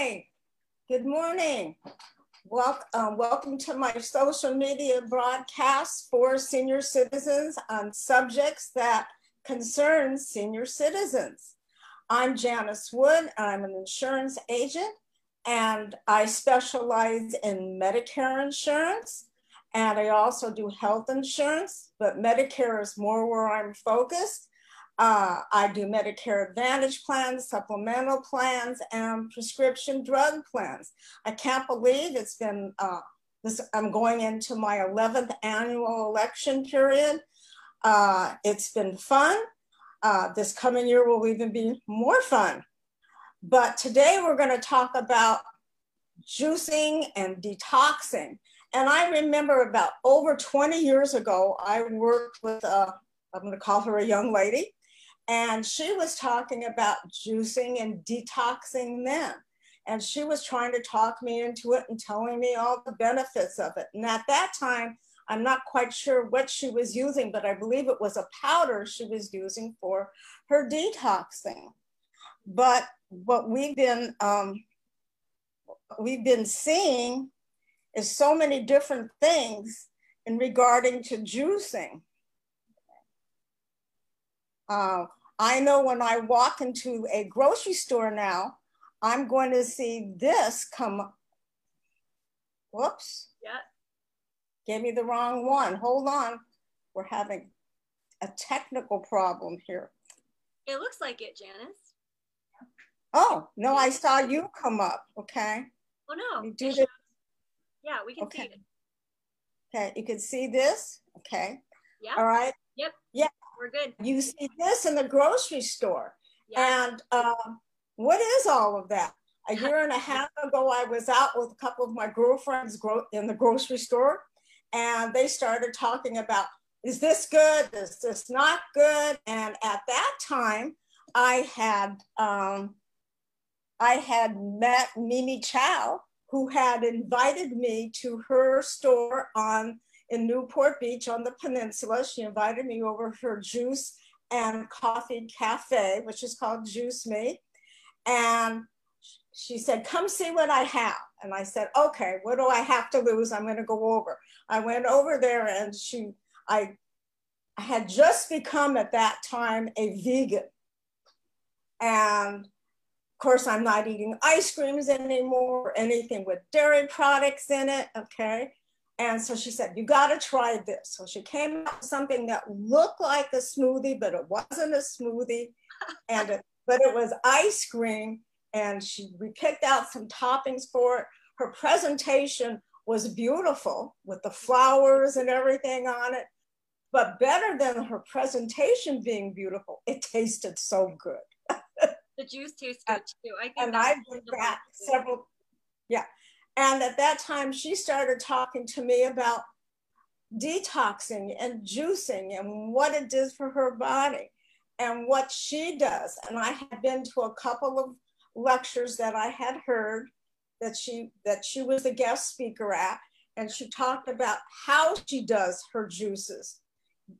Good morning. Welcome, um, welcome to my social media broadcast for senior citizens on subjects that concern senior citizens. I'm Janice Wood. I'm an insurance agent and I specialize in Medicare insurance and I also do health insurance, but Medicare is more where I'm focused. Uh, I do Medicare Advantage plans, supplemental plans, and prescription drug plans. I can't believe it's been, uh, this, I'm going into my 11th annual election period. Uh, it's been fun. Uh, this coming year will even be more fun. But today we're going to talk about juicing and detoxing. And I remember about over 20 years ago, I worked with, a, I'm going to call her a young lady, and she was talking about juicing and detoxing men. And she was trying to talk me into it and telling me all the benefits of it. And at that time, I'm not quite sure what she was using, but I believe it was a powder she was using for her detoxing. But what we've been um, we've been seeing is so many different things in regarding to juicing. Uh, I know when I walk into a grocery store now, I'm going to see this come. Whoops. Yeah. Gave me the wrong one. Hold on. We're having a technical problem here. It looks like it, Janice. Oh, no, I saw you come up. Okay. Oh, no. You do this. Yeah, we can okay. see it. Okay, you can see this. Okay. Yeah. All right. We're good. You see this in the grocery store. Yeah. And um, what is all of that? A year and a half ago, I was out with a couple of my girlfriends gro- in the grocery store, and they started talking about is this good? Is this not good? And at that time, I had um, I had met Mimi Chau, who had invited me to her store on in Newport Beach on the peninsula. She invited me over her juice and coffee cafe, which is called Juice Mi. And she said, Come see what I have. And I said, Okay, what do I have to lose? I'm going to go over. I went over there and she, I, I had just become at that time a vegan. And of course, I'm not eating ice creams anymore, anything with dairy products in it. Okay. And so she said, You got to try this. So she came up with something that looked like a smoothie, but it wasn't a smoothie. And it, but it was ice cream. And she we picked out some toppings for it. Her presentation was beautiful with the flowers and everything on it. But better than her presentation being beautiful, it tasted so good. the juice tastes good too. I think and I've been back several, yeah. And at that time, she started talking to me about detoxing and juicing and what it did for her body and what she does. And I had been to a couple of lectures that I had heard that she that she was a guest speaker at, and she talked about how she does her juices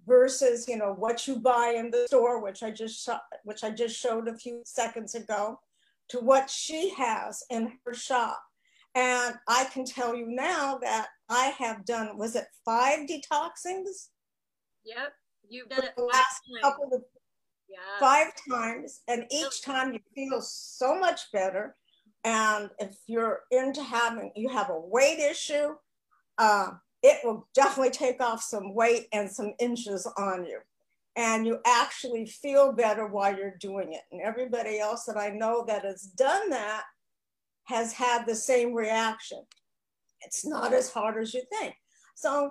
versus you know what you buy in the store, which I just which I just showed a few seconds ago, to what she has in her shop. And I can tell you now that I have done, was it five detoxings? Yep. You've done it last couple of yeah. five times. And each time you feel so much better. And if you're into having, you have a weight issue, uh, it will definitely take off some weight and some inches on you. And you actually feel better while you're doing it. And everybody else that I know that has done that has had the same reaction. It's not as hard as you think. So,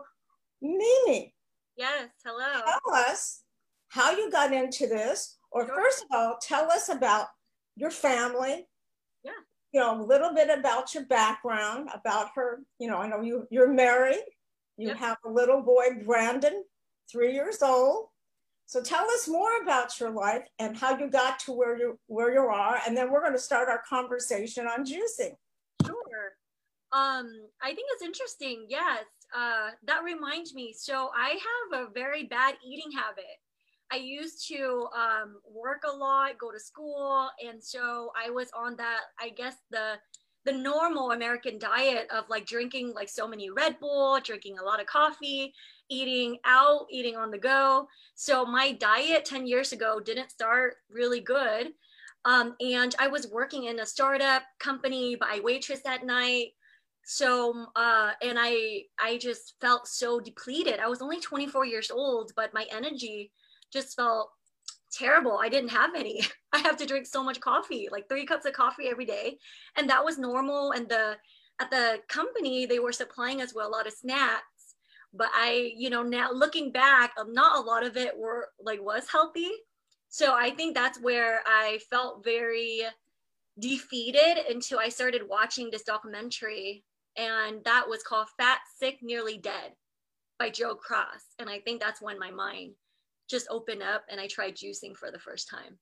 Mimi. Yes, hello. Tell us how you got into this, or sure. first of all, tell us about your family. Yeah. You know, a little bit about your background, about her. You know, I know you, you're married. You yep. have a little boy, Brandon, three years old. So tell us more about your life and how you got to where you where you are, and then we're going to start our conversation on juicing. Sure. Um, I think it's interesting. Yes, uh, that reminds me. So I have a very bad eating habit. I used to um, work a lot, go to school, and so I was on that. I guess the the normal American diet of like drinking like so many Red Bull, drinking a lot of coffee, eating out, eating on the go. So my diet 10 years ago didn't start really good. Um, and I was working in a startup company, I waitress at night. So uh, and I I just felt so depleted. I was only 24 years old, but my energy just felt terrible. I didn't have any. I have to drink so much coffee, like three cups of coffee every day. And that was normal. And the at the company, they were supplying us with a lot of snacks. But I, you know, now looking back, um, not a lot of it were like was healthy. So I think that's where I felt very defeated until I started watching this documentary. And that was called Fat, Sick, Nearly Dead by Joe Cross. And I think that's when my mind just opened up and I tried juicing for the first time.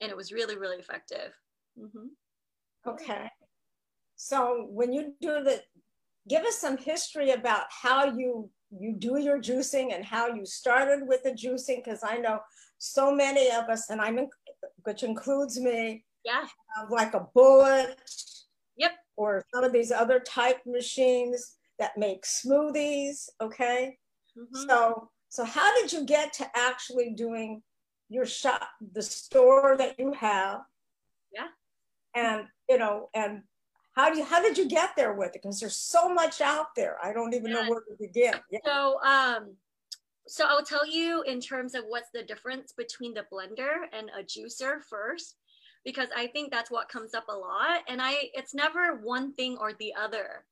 And it was really, really effective. Mm-hmm. Okay. So when you do the, give us some history about how you you do your juicing and how you started with the juicing because I know so many of us, and I'm in, which includes me, yeah, like a bullet, yep, or some of these other type machines that make smoothies. Okay, mm-hmm. so so how did you get to actually doing your shop, the store that you have? Yeah. And you know, and how do you how did you get there with it? Because there's so much out there. I don't even yeah. know where to begin. Yeah. So um so I'll tell you in terms of what's the difference between the blender and a juicer first because I think that's what comes up a lot and I it's never one thing or the other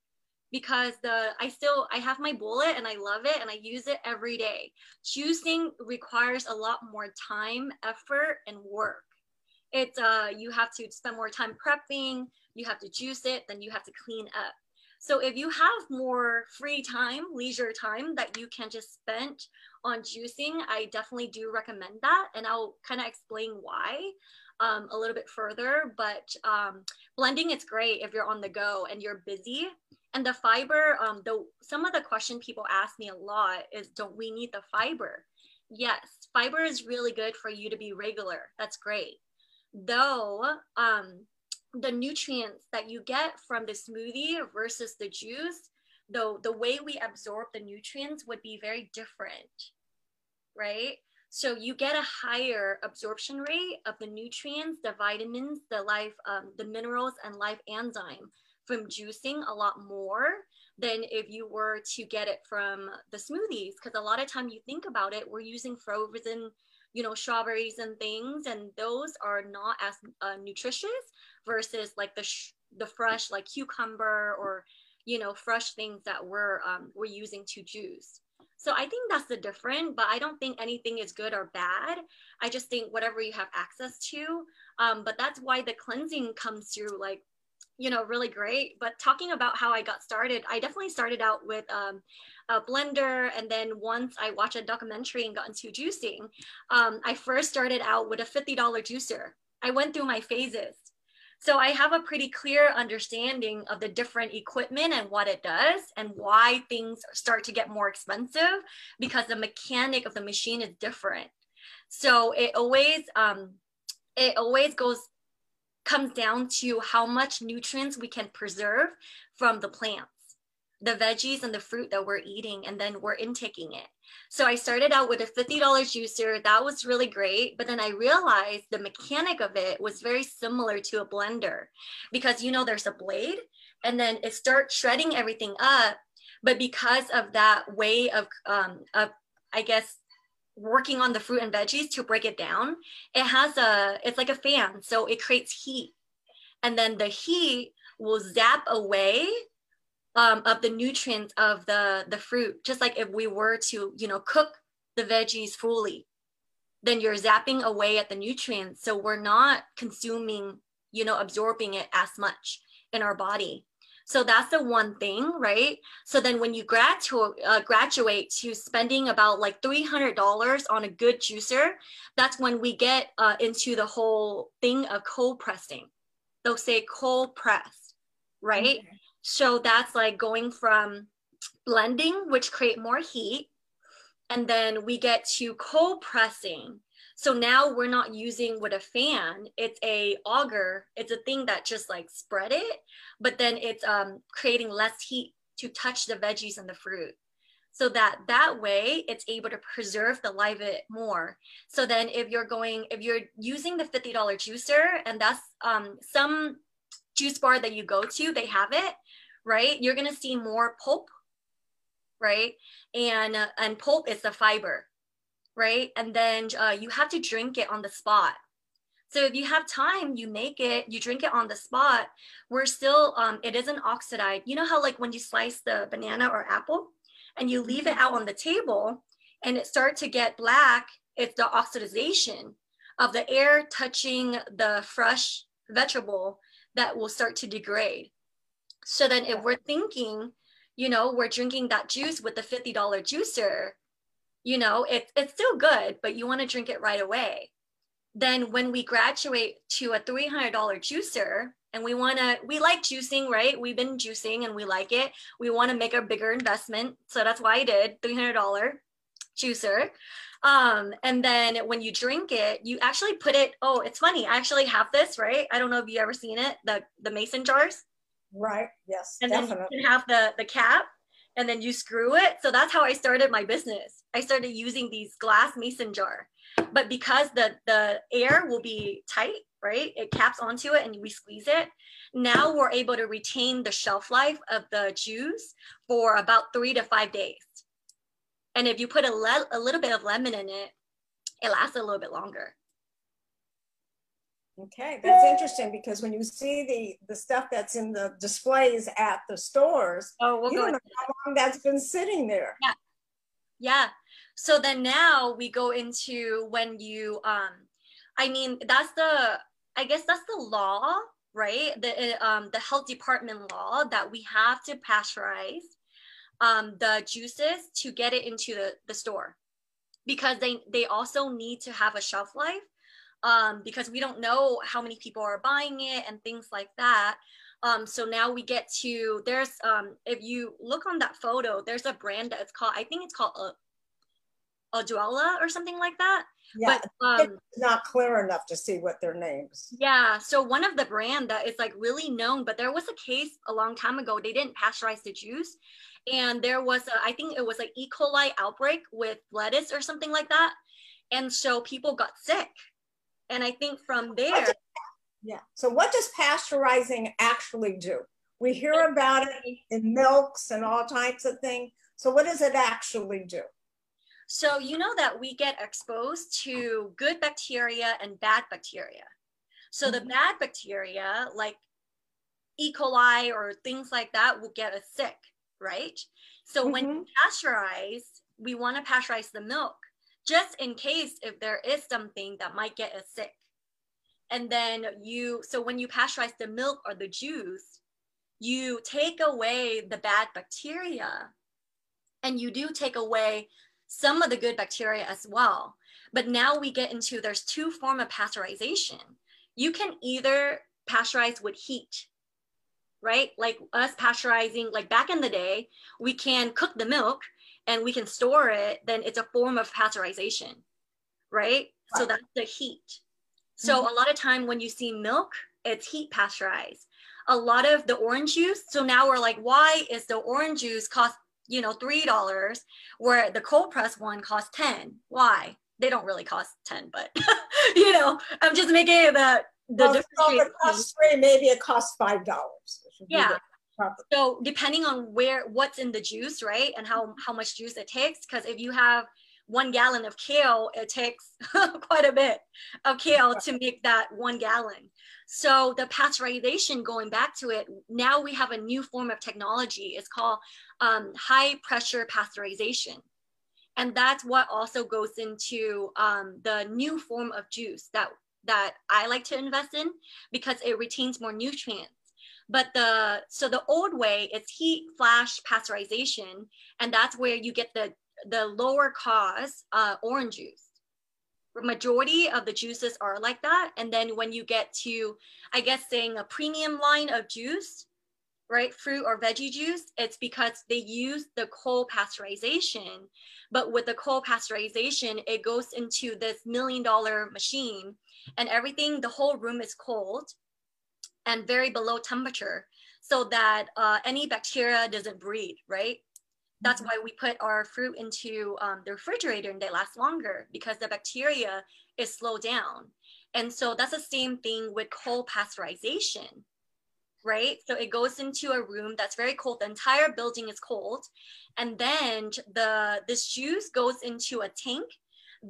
because the I still I have my bullet and I love it and I use it every day. Juicing requires a lot more time, effort, and work. It's uh you have to spend more time prepping, you have to juice it, then you have to clean up. So if you have more free time, leisure time that you can just spend on juicing, I definitely do recommend that. And I'll kind of explain why um, a little bit further. But um, blending, it's great if you're on the go and you're busy and the fiber um the some of the question people ask me a lot is don't we need the fiber yes fiber is really good for you to be regular that's great though um the nutrients that you get from the smoothie versus the juice though the way we absorb the nutrients would be very different right? So you get a higher absorption rate of the nutrients the vitamins the life um, the minerals and life enzyme from juicing a lot more than if you were to get it from the smoothies. Because a lot of time you think about it we're using frozen you know strawberries and things and those are not as uh, nutritious versus like the sh- the fresh like cucumber or you know fresh things that we're um, we're using to juice. So i think that's the difference but i don't think anything is good or bad. I just think whatever you have access to um, but that's why the cleansing comes through like you know really great. But talking about how i got started i definitely started out with um, a blender and then once i watched a documentary and got into juicing um, i first started out with a $50 juicer. I went through my phases so i have a pretty clear understanding of the different equipment and what it does and why things start to get more expensive because the mechanic of the machine is different. So it always um, it always goes comes down to how much nutrients we can preserve from the plants the veggies and the fruit that we're eating and then we're intaking it. So I started out with a $50 juicer. That was really great. But then I realized the mechanic of it was very similar to a blender because you know there's a blade and then it starts shredding everything up. But because of that way of, um, of I guess, working on the fruit and veggies to break it down it has a it's like a fan so it creates heat and then the heat will zap away um, of the nutrients of the the fruit just like if we were to you know cook the veggies fully then you're zapping away at the nutrients so we're not consuming you know absorbing it as much in our body so that's the one thing, right? So then when you gradu- uh, graduate to spending about like $300 on a good juicer, that's when we get uh, into the whole thing of cold pressing. They'll say cold press, right? Okay. So that's like going from blending, which create more heat, and then we get to cold pressing. So now we're not using with a fan. It's a auger. It's a thing that just like spread it, but then it's um, creating less heat to touch the veggies and the fruit. So that that way it's able to preserve the live it more. So then if you're going, if you're using the $50 juicer and that's um, some juice bar that you go to, they have it, right? You're gonna see more pulp, right? And, uh, and pulp is the fiber right? And then uh, you have to drink it on the spot. So if you have time, you make it, you drink it on the spot. We're still, um, it isn't oxidized. You know how like when you slice the banana or apple and you leave it out on the table and it starts to get black, it's the oxidization of the air touching the fresh vegetable that will start to degrade. So then if we're thinking, you know, we're drinking that juice with the $50 juicer, you know it, it's still good but you want to drink it right away. Then when we graduate to a $300 juicer and we want to we like juicing right? We've been juicing and we like it. We want to make a bigger investment. So that's why i did $300 juicer. Um, and then when you drink it you actually put it oh it's funny i actually have this right? I don't know if you ever seen it the the mason jars right yes and definitely. then you can have the the cap and then you screw it. So that's how I started my business. I started using these glass mason jar. But because the the air will be tight, right? It caps onto it and we squeeze it. Now we're able to retain the shelf life of the juice for about 3 to 5 days. And if you put a, le- a little bit of lemon in it, it lasts a little bit longer. Okay, that's interesting because when you see the the stuff that's in the displays at the stores, oh, we'll you don't know how long that's been sitting there. Yeah, yeah. So then now we go into when you, um, I mean, that's the, I guess that's the law, right? The um, the health department law that we have to pasteurize um, the juices to get it into the the store because they they also need to have a shelf life um, because we don't know how many people are buying it and things like that. Um, so now we get to there's um, if you look on that photo, there's a brand that it's called I think it's called a Odwalla or something like that. Yeah, but um, it's not clear enough to see what their names. Yeah, so one of the brand that is like really known, but there was a case a long time ago. They didn't pasteurize the juice, and there was a, I think it was like E. coli outbreak with lettuce or something like that, and so people got sick and I think from there. yeah. So what does pasteurizing actually do? We hear about it in milks and all types of things. So what does it actually do? So you know that we get exposed to good bacteria and bad bacteria. So mm-hmm. the bad bacteria, like E. coli or things like that, will get us sick, right? So mm-hmm. when pasteurize, we want to pasteurize the milk just in case if there is something that might get us sick. And then you, so when you pasteurize the milk or the juice, you take away the bad bacteria and you do take away some of the good bacteria as well. But now we get into there's two form of pasteurization. You can either pasteurize with heat, right? Like us pasteurizing, like back in the day, we can cook the milk and we can store it, then it's a form of pasteurization, right? right. So that's the heat. So mm-hmm. a lot of time when you see milk, it's heat pasteurized. A lot of the orange juice. So now we're like, why is the orange juice cost, you know, three dollars, where the cold press one costs 10? Why? They don't really cost 10, but you know, I'm just making the the well, difference. Costs three, maybe it costs five dollars. Yeah. So depending on where what's in the juice, right, and how how much juice it takes, because if you have one gallon of kale, it takes quite a bit of kale to make that one gallon. So the pasteurization, going back to it, now we have a new form of technology. It's called um, high pressure pasteurization. And that's what also goes into um, the new form of juice that that I like to invest in because it retains more nutrients but the so the old way it's heat flash pasteurization and that's where you get the the lower cost uh, orange juice majority of the juices are like that and then when you get to i guess saying a premium line of juice right, fruit or veggie juice, it's because they use the cold pasteurization. But with the cold pasteurization, it goes into this million dollar machine and everything, the whole room is cold and very below temperature so that uh, any bacteria doesn't breed, right? That's mm-hmm. why we put our fruit into um, the refrigerator and they last longer because the bacteria is slowed down. And so that's the same thing with cold pasteurization, right? So it goes into a room that's very cold. The entire building is cold. And then the this juice goes into a tank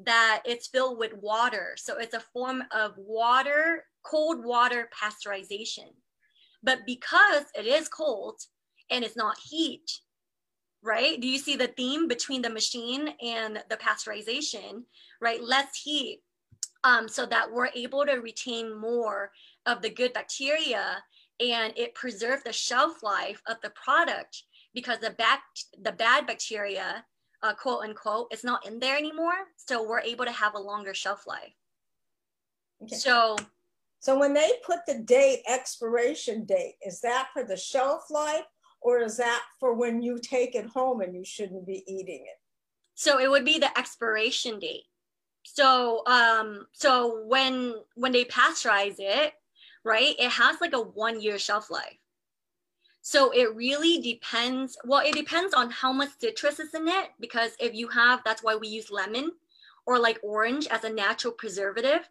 that it's filled with water. So it's a form of water, cold water pasteurization. But because it is cold and it's not heat, right? Do you see the theme between the machine and the pasteurization, right? Less heat, um, so that we're able to retain more of the good bacteria and it preserves the shelf life of the product because the the bad bacteria uh, quote unquote it's not in there anymore so we're able to have a longer shelf life okay. so so when they put the date expiration date is that for the shelf life or is that for when you take it home and you shouldn't be eating it? So it would be the expiration date. So um so when when they pasteurize it, right, it has like a one year shelf life. So it really depends. Well, it depends on how much citrus is in it because if you have, that's why we use lemon or like orange as a natural preservative.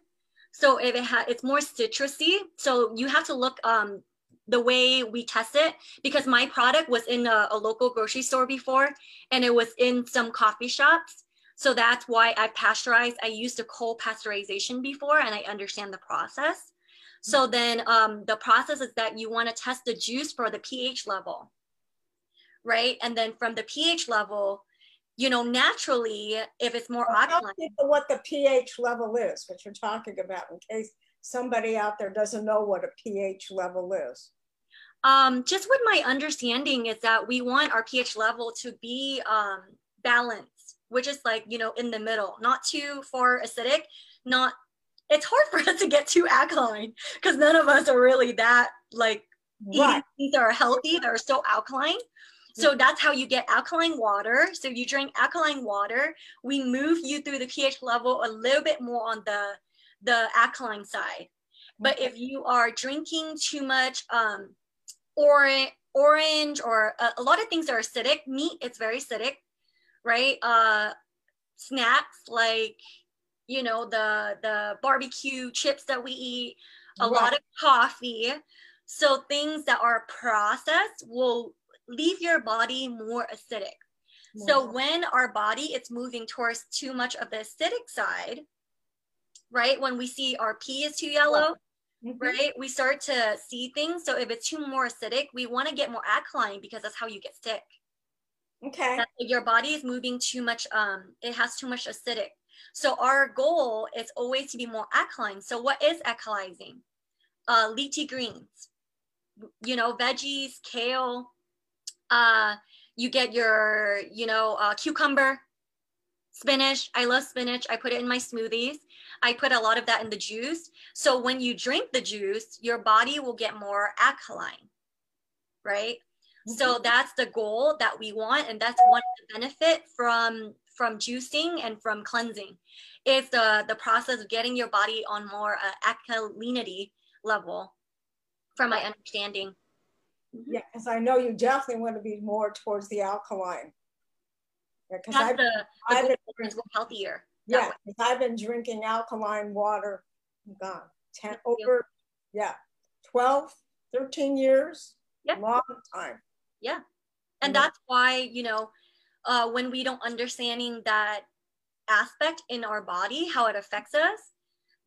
So if it has, it's more citrusy. So you have to look um, the way we test it because my product was in a, a, local grocery store before and it was in some coffee shops so that's why i pasteurized i used a cold pasteurization before and i understand the process so then um, the process is that you want to test the juice for the ph level right and then from the ph level you know naturally if it's more well, people what the ph level is what you're talking about in case somebody out there doesn't know what a pH level is? Um, just with my understanding is that we want our pH level to be um, balanced, which is like, you know, in the middle, not too far acidic, not, it's hard for us to get too alkaline because none of us are really that like, right. these are healthy, that are so alkaline. So that's how you get alkaline water. So you drink alkaline water, we move you through the pH level a little bit more on the the alkaline side. But if you are drinking too much um, orange, orange or a, a, lot of things are acidic, meat it's very acidic, right? Uh, snacks like you know the the barbecue chips that we eat, a right. lot of coffee. So things that are processed will leave your body more acidic. Yeah. So when our body is moving towards too much of the acidic side, right? When we see our pee is too yellow, mm-hmm. right? We start to see things. So if it's too more acidic, we want to get more alkaline because that's how you get sick. Okay. Your body is moving too much, um, it has too much acidic. So our goal is always to be more alkaline. So what is alkalizing? Uh, leafy greens, you know, veggies, kale, uh, you get your, you know, uh, cucumber, spinach. I love spinach. I put it in my smoothies. I put a lot of that in the juice. So when you drink the juice, your body will get more alkaline, right? So that's the goal that we want, and that's one of the benefit from from juicing and from cleansing. Is the the process of getting your body on more uh, alkalinity level, from my understanding. Mm-hmm. Yeah, because I know you definitely want to be more towards the alkaline. Because yeah, I've, the, the I've been healthier. Yeah, I've been drinking alkaline water, God, 10 over, yeah, 12, 13 years, yeah. long time. Yeah. And that's why, you know, uh, when we don't understanding that aspect in our body, how it affects us,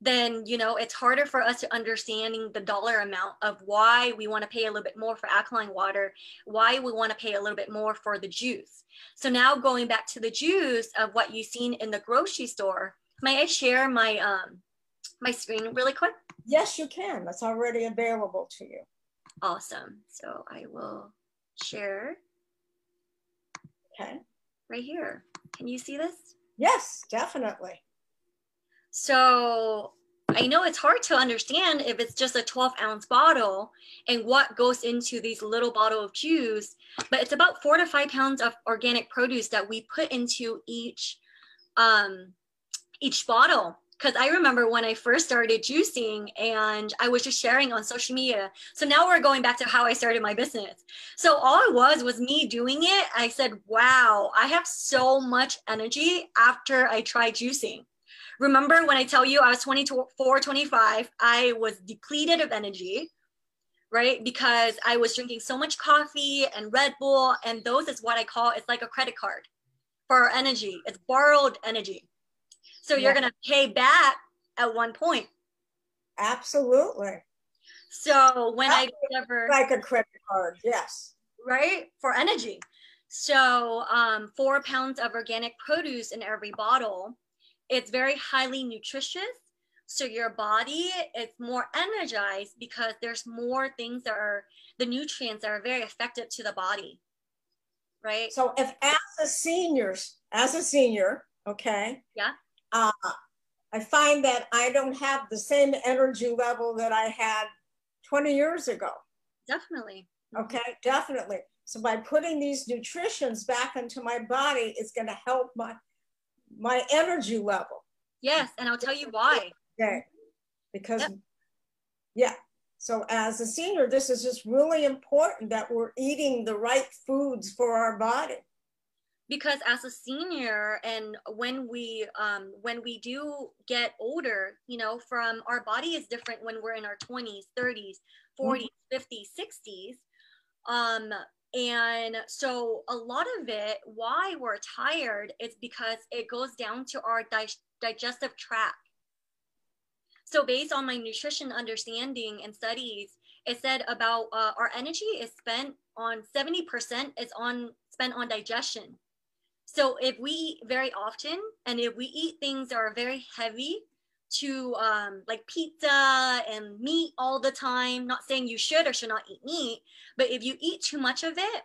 then you know it's harder for us to understanding the dollar amount of why we want to pay a little bit more for alkaline water why we want to pay a little bit more for the juice. So now going back to the juice of what you've seen in the grocery store may i share my um my screen really quick? Yes you can. That's already available to you. Awesome. So i will share. Okay. Right here. Can you see this? Yes definitely. So I know it's hard to understand if it's just a 12 ounce bottle and what goes into these little bottle of juice, but it's about four to five pounds of organic produce that we put into each um, each bottle. Because I remember when I first started juicing and I was just sharing on social media. So now we're going back to how I started my business. So all it was was me doing it. I said, wow, I have so much energy after I tried juicing Remember when I tell you I was 24, 25, I was depleted of energy, right? Because I was drinking so much coffee and Red Bull, and those is what I call it's like a credit card for energy. It's borrowed energy. So you're gonna pay back at one point. Absolutely. So when I discovered like a credit card, yes. Right? For energy. So um, four pounds of organic produce in every bottle it's very highly nutritious. So your body is more energized because there's more things that are the nutrients that are very effective to the body. Right. So if as a senior, as a senior, okay. Yeah. Uh, I find that I don't have the same energy level that I had 20 years ago. Definitely. Okay, definitely. So by putting these nutritions back into my body, it's going to help my my energy level. Yes, and I'll tell you why. Okay. Because yep. yeah. So as a senior, this is just really important that we're eating the right foods for our body. Because as a senior, and when we um, when we do get older, you know, from our body is different when we're in our 20s, 30s, 40s, mm-hmm. 50s, 60s. Um, and so a lot of it, why we're tired, is because it goes down to our di- digestive tract. So based on my nutrition understanding and studies, it said about uh, our energy is spent on 70% is on spent on digestion. So if we eat very often and if we eat things that are very heavy, to um, like pizza and meat all the time. Not saying you should or should not eat meat, but if you eat too much of it,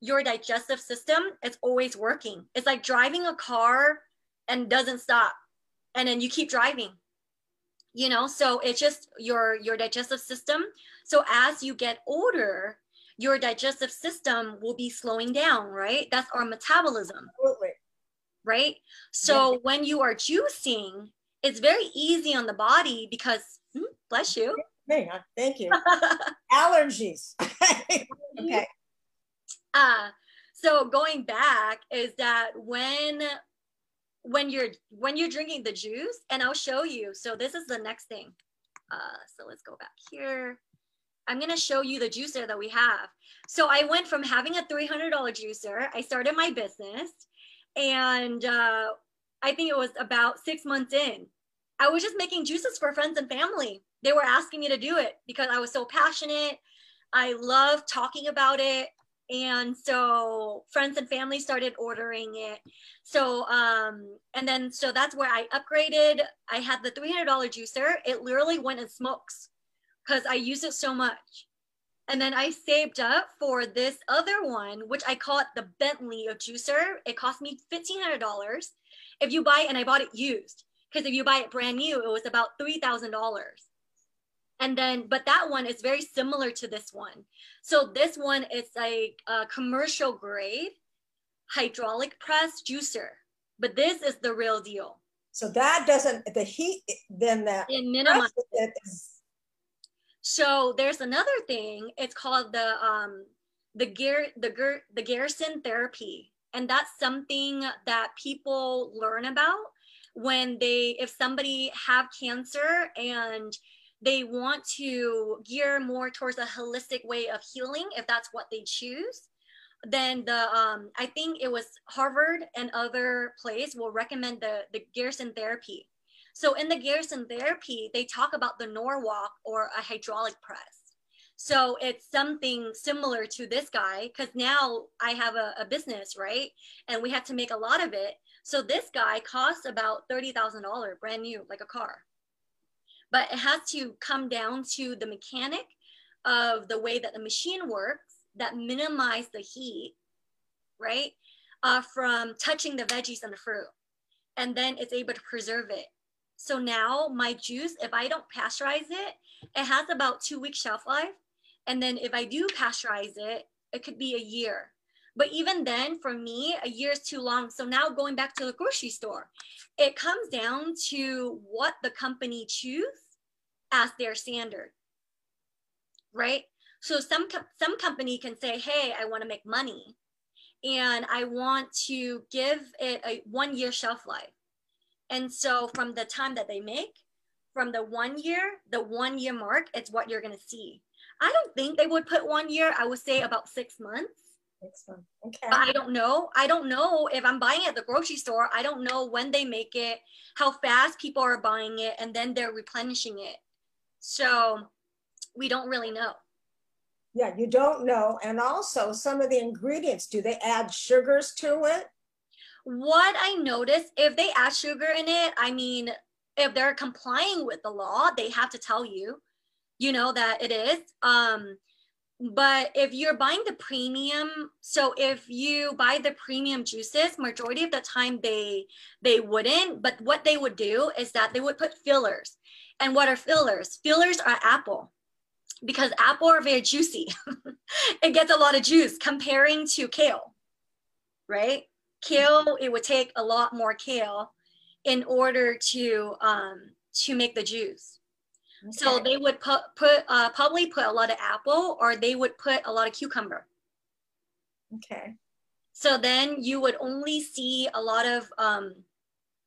your digestive system is always working. It's like driving a car and doesn't stop, and then you keep driving. You know, so it's just your your digestive system. So as you get older, your digestive system will be slowing down, right? That's our metabolism. Absolutely. Right. So yeah. when you are juicing, it's very easy on the body because hmm, bless you thank you allergies okay uh so going back is that when when you're when you're drinking the juice and i'll show you so this is the next thing uh so let's go back here i'm to show you the juicer that we have so i went from having a $300 juicer i started my business and uh I think it was about six months in. I was just making juices for friends and family. They were asking me to do it because I was so passionate. I love talking about it. And so friends and family started ordering it. So, um, and then, so that's where I upgraded. I had the $300 juicer. It literally went in smokes because I use it so much. And then I saved up for this other one, which I call it the Bentley of juicer. It cost me $1,500 if you buy it, and I bought it used because if you buy it brand new, it was about $3,000. And then, but that one is very similar to this one. So this one is a, a commercial grade hydraulic press juicer, but this is the real deal. So that doesn't, the heat, then that it minimizes. So there's another thing. It's called the um, the gear the gear the Gerson therapy, and that's something that people learn about when they if somebody have cancer and they want to gear more towards a holistic way of healing if that's what they choose then the um, i think it was harvard and other place will recommend the the gerson therapy so in the gerson therapy they talk about the norwalk or a hydraulic press so it's something similar to this guy because now i have a, a business right and we have to make a lot of it so this guy costs about $30,000 brand new, like a car. But it has to come down to the mechanic of the way that the machine works that minimize the heat, right? Uh, from touching the veggies and the fruit. And then it's able to preserve it. So now my juice, if I don't pasteurize it, it has about two week shelf life. And then if I do pasteurize it, it could be a year. But even then, for me, a year is too long. So now going back to the grocery store, it comes down to what the company choose as their standard, right? So some some company can say, "Hey, I want to make money, and I want to give it a one year shelf life." And so from the time that they make, from the one year, the one year mark, it's what you're gonna see. I don't think they would put one year. I would say about six months. Excellent. Okay. I don't know. I don't know if I'm buying it at the grocery store. I don't know when they make it, how fast people are buying it, and then they're replenishing it. So we don't really know. Yeah, you don't know. And also, some of the ingredients, do they add sugars to it? What I notice, if they add sugar in it, I mean, if they're complying with the law, they have to tell you, you know, that it is. Um, but if you're buying the premium so if you buy the premium juices majority of the time they they wouldn't but what they would do is that they would put fillers. And what are fillers? Fillers are apple because apple are very juicy. It gets a lot of juice comparing to kale right kale it would take a lot more kale in order to um to make the juice Okay. So they would put, put uh, probably put a lot of apple or they would put a lot of cucumber. Okay. So then you would only see a lot of, um,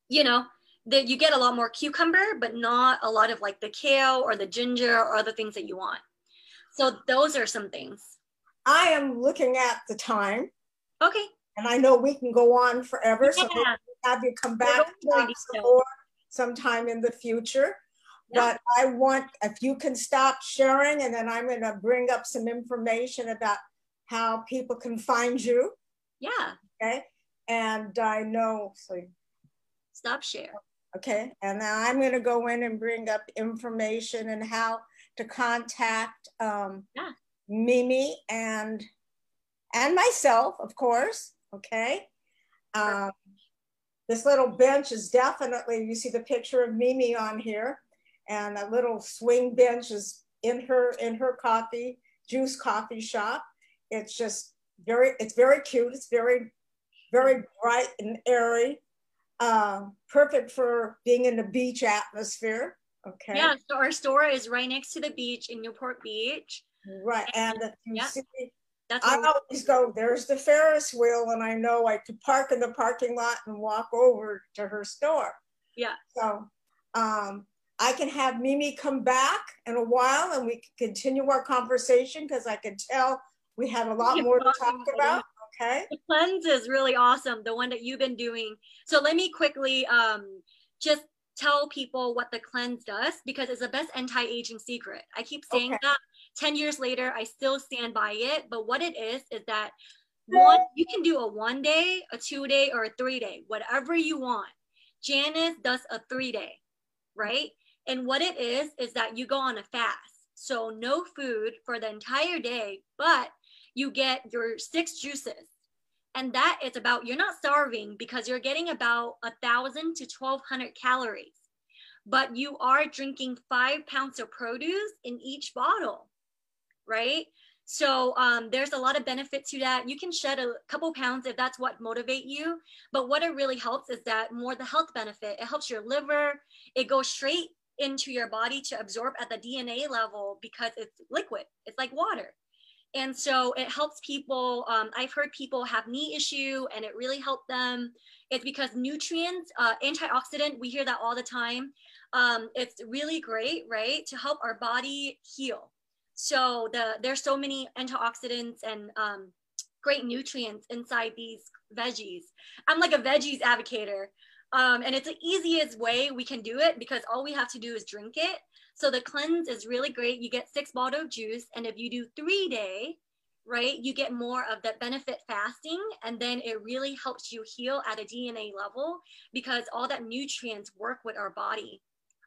you know, that you get a lot more cucumber, but not a lot of like the kale or the ginger or other things that you want. So those are some things. I am looking at the time. Okay. And I know we can go on forever. Yeah. So have you come back sometime in the future. But I want, if you can stop sharing, and then I'm going to bring up some information about how people can find you. Yeah. Okay. And I know, so stop share. Okay. And now I'm going to go in and bring up information and how to contact um, yeah. Mimi and and myself, of course. Okay. Um, this little bench is definitely, you see the picture of Mimi on here and a little swing bench is in her in her coffee juice coffee shop. It's just very it's very cute. It's very very bright and airy. Uh, perfect for being in the beach atmosphere. Okay. Yeah, so our store is right next to the beach in Newport Beach. Right, and, and you yeah, see, that's I always go. There's the Ferris wheel, and I know I could park in the parking lot and walk over to her store. Yeah. So, um, I can have Mimi come back in a while and we can continue our conversation because I can tell we have a lot more to talk about. Okay. The cleanse is really awesome, the one that you've been doing. So let me quickly um, just tell people what the cleanse does because it's the best anti-aging secret. I keep saying okay. that 10 years later, I still stand by it. But what it is, is that one, you can do a one day, a two day, or a three day, whatever you want. Janice does a three day, right? And what it is, is that you go on a fast. So no food for the entire day, but you get your six juices. And that is about, you're not starving because you're getting about a thousand to 1200 calories, but you are drinking five pounds of produce in each bottle, right? So um, there's a lot of benefit to that. You can shed a couple pounds if that's what motivate you. But what it really helps is that more the health benefit. It helps your liver. It goes straight into your body to absorb at the DNA level because it's liquid, it's like water. And so it helps people. Um, I've heard people have knee issue and it really helped them. It's because nutrients, uh, antioxidant, we hear that all the time. Um, it's really great, right, to help our body heal. So the there's so many antioxidants and um, great nutrients inside these veggies. I'm like a veggies advocator. Um, and it's the easiest way we can do it because all we have to do is drink it. So the cleanse is really great. You get six bottle of juice. And if you do three day, right, you get more of that benefit fasting. And then it really helps you heal at a DNA level because all that nutrients work with our body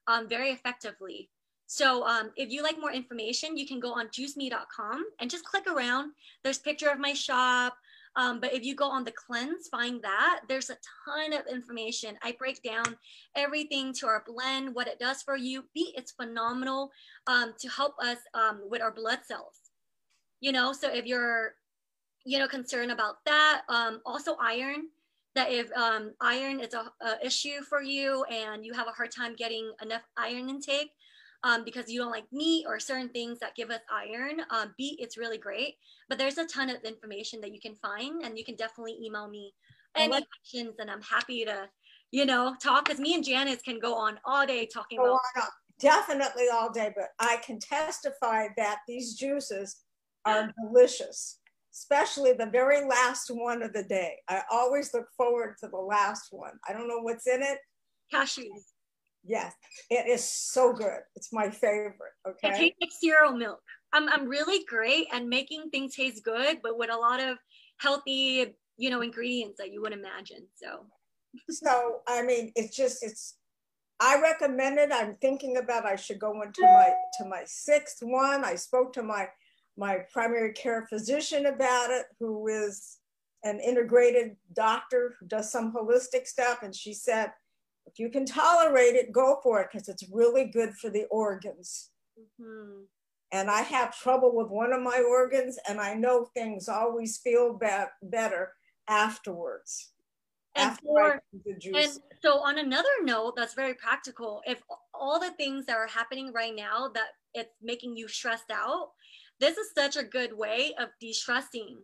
um, very effectively. So um, if you like more information, you can go on juicemi.com and just click around. There's picture of my shop. Um, but if you go on the cleanse, find that there's a ton of information. I break down everything to our blend, what it does for you. B, it's phenomenal um, to help us um, with our blood cells. You know, so if you're, you know, concerned about that, um, also iron. That if um, iron is a, a issue for you and you have a hard time getting enough iron intake, um, because you don't like meat or certain things that give us iron. Um, beet, it's really great, but there's a ton of information that you can find, and you can definitely email me any questions, and I'm happy to, you know, talk. Because me and Janice can go on all day talking about. definitely all day, but I can testify that these juices are delicious, especially the very last one of the day. I always look forward to the last one. I don't know what's in it. Cashews. Yes, it is so good. It's my favorite. Okay. It tastes like cereal milk. I'm, I'm really great at making things taste good, but with a lot of healthy, you know, ingredients that you would imagine. So, so I mean, it's just, it's, I recommend it. I'm thinking about I should go into my to my sixth one. I spoke to my my primary care physician about it, who is an integrated doctor who does some holistic stuff, and she said if you can tolerate it, go for it because it's really good for the organs. Mm-hmm. And I have trouble with one of my organs, and I know things always feel be- better afterwards. And, after for, and so, on another note, that's very practical. If all the things that are happening right now that it's making you stressed out, this is such a good way of de-stressing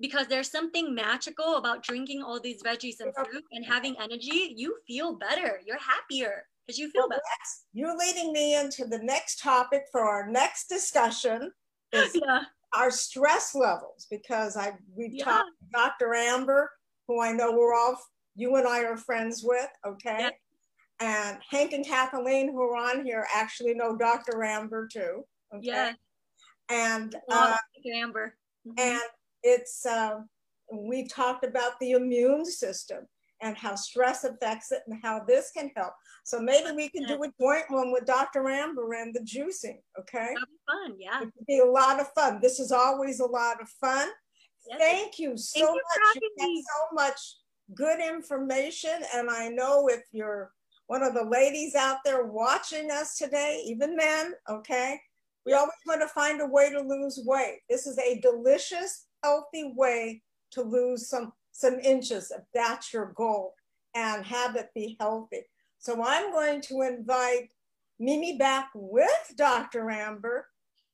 because there's something magical about drinking all these veggies and fruit and having energy. You feel better. You're happier because you feel better. You're leading me into the next topic for our next discussion. Is yeah. Our stress levels, because I we've yeah. talked to Dr. Amber, who I know we're all you and I are friends with, okay? Yeah. And Hank and Kathleen, who are on here, actually know Dr. Amber too. Okay? Yeah. And uh, Amber. Mm-hmm. And it's uh, we talked about the immune system and how stress affects it and how this can help. So maybe we can do a joint one with Dr. Amber and the juicing. Okay. Fun. Yeah. It'd be a lot of fun. This is always a lot of fun. Yes. Thank you so Thank much. You, you so much good information. And I know if you're one of the ladies out there watching us today, even men, okay, we always want to find a way to lose weight. This is a delicious healthy way to lose some some inches if that's your goal and have it be healthy. So I'm going to invite Mimi back with Dr. Amber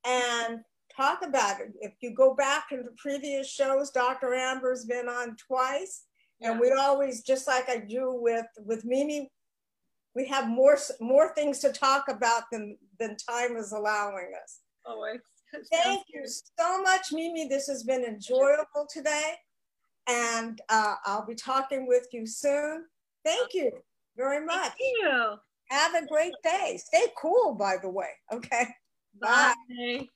and talk about it. If you go back into previous shows, Dr. Amber's been on twice. Yeah. And we always, just like I do with, with Mimi, we have more more things to talk about than, than time is allowing us. Oh, always. Thank you so much, Mimi. This has been enjoyable today. And uh, I'll be talking with you soon. Thank you very much. Thank you. Have a great day. Stay cool, by the way. Okay. Bye. Bye.